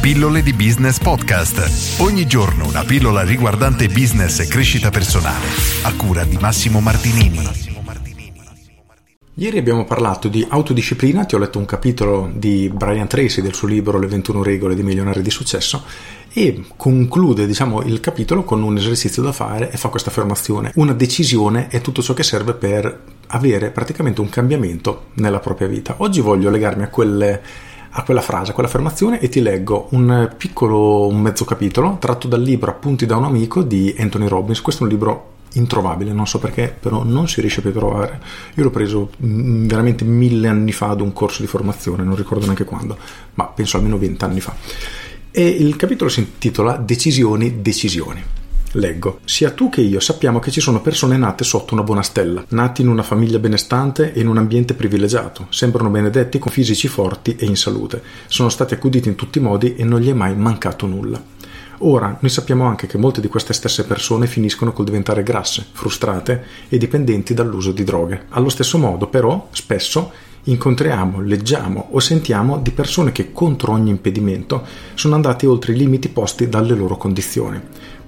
Pillole di Business Podcast. Ogni giorno una pillola riguardante business e crescita personale. A cura di Massimo Martinini. Ieri abbiamo parlato di autodisciplina, ti ho letto un capitolo di Brian Tracy del suo libro Le 21 regole dei milionari di successo e conclude diciamo, il capitolo con un esercizio da fare e fa questa affermazione. Una decisione è tutto ciò che serve per avere praticamente un cambiamento nella propria vita. Oggi voglio legarmi a quelle a quella frase, a quell'affermazione e ti leggo un piccolo, un mezzo capitolo tratto dal libro Appunti da un amico di Anthony Robbins. Questo è un libro introvabile, non so perché, però non si riesce più a trovare. Io l'ho preso mm, veramente mille anni fa ad un corso di formazione, non ricordo neanche quando, ma penso almeno vent'anni fa. E il capitolo si intitola Decisioni, decisioni. Leggo. Sia tu che io sappiamo che ci sono persone nate sotto una buona stella, nati in una famiglia benestante e in un ambiente privilegiato, sembrano benedetti con fisici forti e in salute, sono stati accuditi in tutti i modi e non gli è mai mancato nulla. Ora, noi sappiamo anche che molte di queste stesse persone finiscono col diventare grasse, frustrate e dipendenti dall'uso di droghe. Allo stesso modo, però, spesso incontriamo, leggiamo o sentiamo di persone che contro ogni impedimento sono andati oltre i limiti posti dalle loro condizioni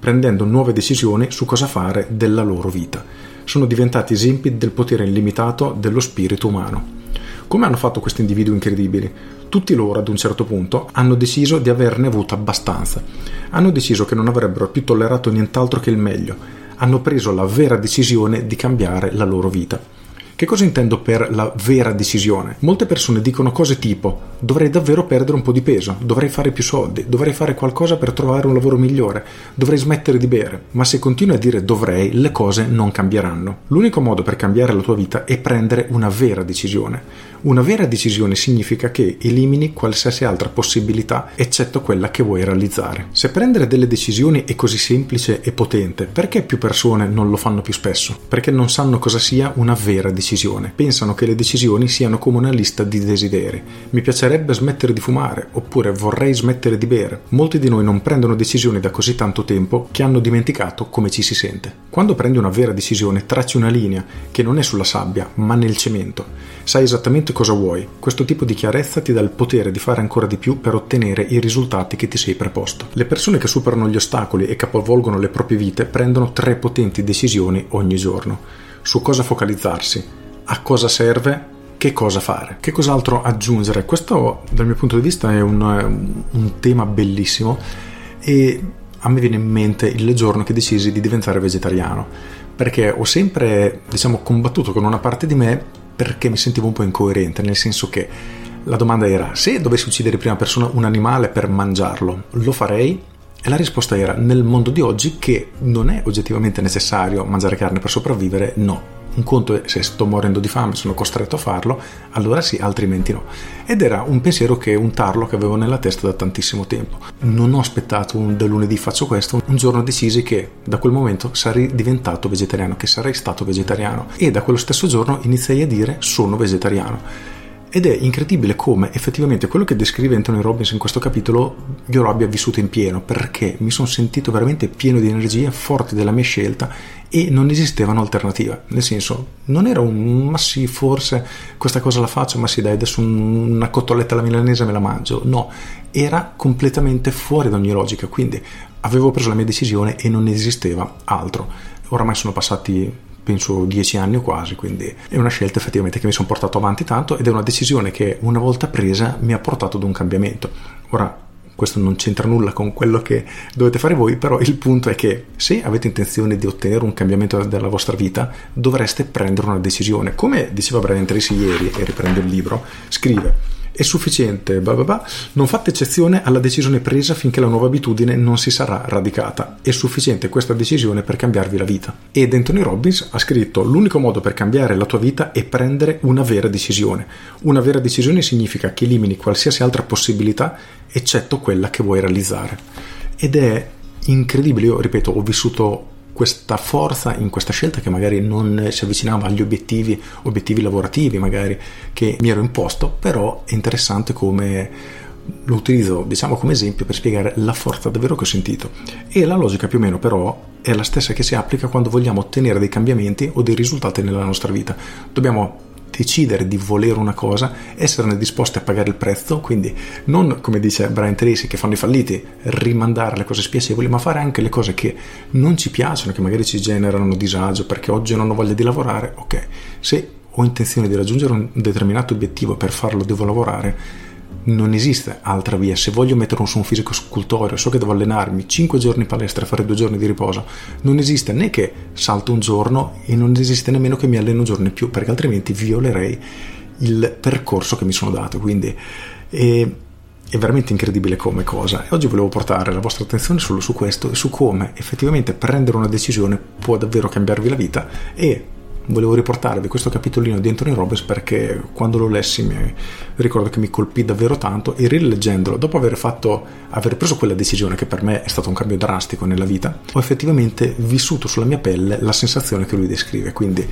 prendendo nuove decisioni su cosa fare della loro vita. Sono diventati esempi del potere illimitato dello spirito umano. Come hanno fatto questi individui incredibili? Tutti loro, ad un certo punto, hanno deciso di averne avuto abbastanza. Hanno deciso che non avrebbero più tollerato nient'altro che il meglio. Hanno preso la vera decisione di cambiare la loro vita. Che cosa intendo per la vera decisione? Molte persone dicono cose tipo dovrei davvero perdere un po' di peso, dovrei fare più soldi, dovrei fare qualcosa per trovare un lavoro migliore, dovrei smettere di bere, ma se continui a dire dovrei, le cose non cambieranno. L'unico modo per cambiare la tua vita è prendere una vera decisione. Una vera decisione significa che elimini qualsiasi altra possibilità eccetto quella che vuoi realizzare. Se prendere delle decisioni è così semplice e potente, perché più persone non lo fanno più spesso? Perché non sanno cosa sia una vera decisione. Pensano che le decisioni siano come una lista di desideri. Mi piacerebbe smettere di fumare, oppure vorrei smettere di bere. Molti di noi non prendono decisioni da così tanto tempo che hanno dimenticato come ci si sente. Quando prendi una vera decisione, tracci una linea che non è sulla sabbia, ma nel cemento. Sai esattamente cosa vuoi. Questo tipo di chiarezza ti dà il potere di fare ancora di più per ottenere i risultati che ti sei preposto. Le persone che superano gli ostacoli e capovolgono le proprie vite prendono tre potenti decisioni ogni giorno. Su cosa focalizzarsi, a cosa serve che cosa fare, che cos'altro aggiungere. Questo dal mio punto di vista è un, un, tema bellissimo e a me viene in mente il giorno che decisi di diventare vegetariano perché ho sempre diciamo combattuto con una parte di me perché mi sentivo un po' incoerente, nel senso che la domanda era se dovessi uccidere prima persona un animale per mangiarlo, lo farei? E la risposta era nel mondo di oggi che non è oggettivamente necessario mangiare carne per sopravvivere, no. Un conto è se sto morendo di fame, sono costretto a farlo, allora sì, altrimenti no. Ed era un pensiero che un tarlo che avevo nella testa da tantissimo tempo. Non ho aspettato un, da lunedì faccio questo, un giorno decisi che da quel momento sarei diventato vegetariano, che sarei stato vegetariano e da quello stesso giorno iniziai a dire sono vegetariano ed è incredibile come effettivamente quello che descrive Anthony Robbins in questo capitolo io lo abbia vissuto in pieno, perché mi sono sentito veramente pieno di energia, forte della mia scelta e non esisteva un'alternativa. Nel senso, non era un ma sì, forse questa cosa la faccio, ma sì, dai, adesso una cotoletta alla milanese me la mangio. No, era completamente fuori da ogni logica, quindi avevo preso la mia decisione e non esisteva altro. Oramai sono passati penso dieci anni o quasi, quindi è una scelta effettivamente che mi sono portato avanti tanto ed è una decisione che una volta presa mi ha portato ad un cambiamento. Ora, questo non c'entra nulla con quello che dovete fare voi, però il punto è che se avete intenzione di ottenere un cambiamento della vostra vita, dovreste prendere una decisione. Come diceva Brian Tracy ieri, e riprende il libro, scrive è sufficiente, blah blah blah, non fate eccezione alla decisione presa finché la nuova abitudine non si sarà radicata. È sufficiente questa decisione per cambiarvi la vita. Ed Anthony Robbins ha scritto: L'unico modo per cambiare la tua vita è prendere una vera decisione. Una vera decisione significa che elimini qualsiasi altra possibilità eccetto quella che vuoi realizzare. Ed è incredibile, io ripeto, ho vissuto questa forza in questa scelta che magari non si avvicinava agli obiettivi, obiettivi lavorativi magari che mi ero imposto, però è interessante come lo utilizzo diciamo come esempio per spiegare la forza davvero che ho sentito. E la logica più o meno però è la stessa che si applica quando vogliamo ottenere dei cambiamenti o dei risultati nella nostra vita. Dobbiamo decidere di volere una cosa, esserne disposti a pagare il prezzo, quindi non come dice Brian Tracy che fanno i falliti, rimandare le cose spiacevoli, ma fare anche le cose che non ci piacciono, che magari ci generano disagio perché oggi non ho voglia di lavorare, ok, se ho intenzione di raggiungere un determinato obiettivo per farlo devo lavorare, non esiste altra via. Se voglio mettere su un fisico scultoreo, so che devo allenarmi 5 giorni in palestra e fare 2 giorni di riposo, non esiste né che salto un giorno e non esiste nemmeno che mi alleno un giorno in più, perché altrimenti violerei il percorso che mi sono dato. Quindi è, è veramente incredibile come cosa. E oggi volevo portare la vostra attenzione solo su questo e su come effettivamente prendere una decisione può davvero cambiarvi la vita e volevo riportarvi questo capitolino di Anthony Robbins perché quando lo lessi mi ricordo che mi colpì davvero tanto e rileggendolo dopo aver fatto aver preso quella decisione che per me è stato un cambio drastico nella vita ho effettivamente vissuto sulla mia pelle la sensazione che lui descrive quindi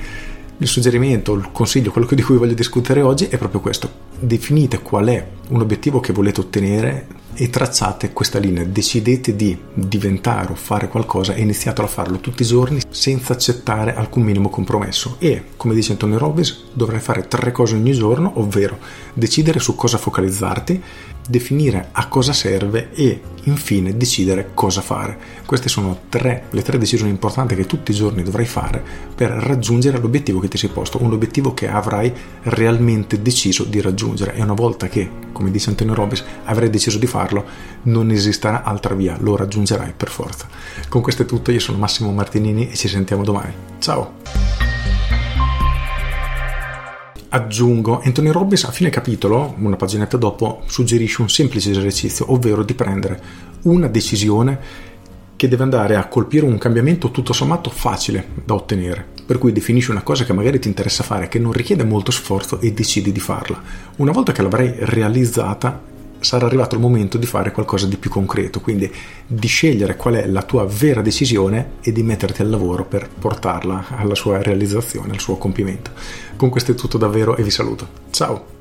il suggerimento, il consiglio, quello di cui voglio discutere oggi è proprio questo. Definite qual è un obiettivo che volete ottenere e tracciate questa linea. Decidete di diventare o fare qualcosa e iniziate a farlo tutti i giorni senza accettare alcun minimo compromesso. E, come dice Antonio Robbins, dovrai fare tre cose ogni giorno, ovvero decidere su cosa focalizzarti, definire a cosa serve e infine decidere cosa fare. Queste sono tre, le tre decisioni importanti che tutti i giorni dovrai fare per raggiungere l'obiettivo che ti sei posto, un obiettivo che avrai realmente deciso di raggiungere e una volta che, come dice Antonio Robbins, avrai deciso di farlo, non esisterà altra via, lo raggiungerai per forza. Con questo è tutto, io sono Massimo Martinini e ci sentiamo domani. Ciao! aggiungo, Anthony Robbins a fine capitolo, una paginetta dopo, suggerisce un semplice esercizio, ovvero di prendere una decisione che deve andare a colpire un cambiamento tutto sommato facile da ottenere. Per cui definisci una cosa che magari ti interessa fare, che non richiede molto sforzo e decidi di farla. Una volta che l'avrai realizzata, sarà arrivato il momento di fare qualcosa di più concreto, quindi di scegliere qual è la tua vera decisione e di metterti al lavoro per portarla alla sua realizzazione, al suo compimento. Con questo è tutto davvero e vi saluto. Ciao!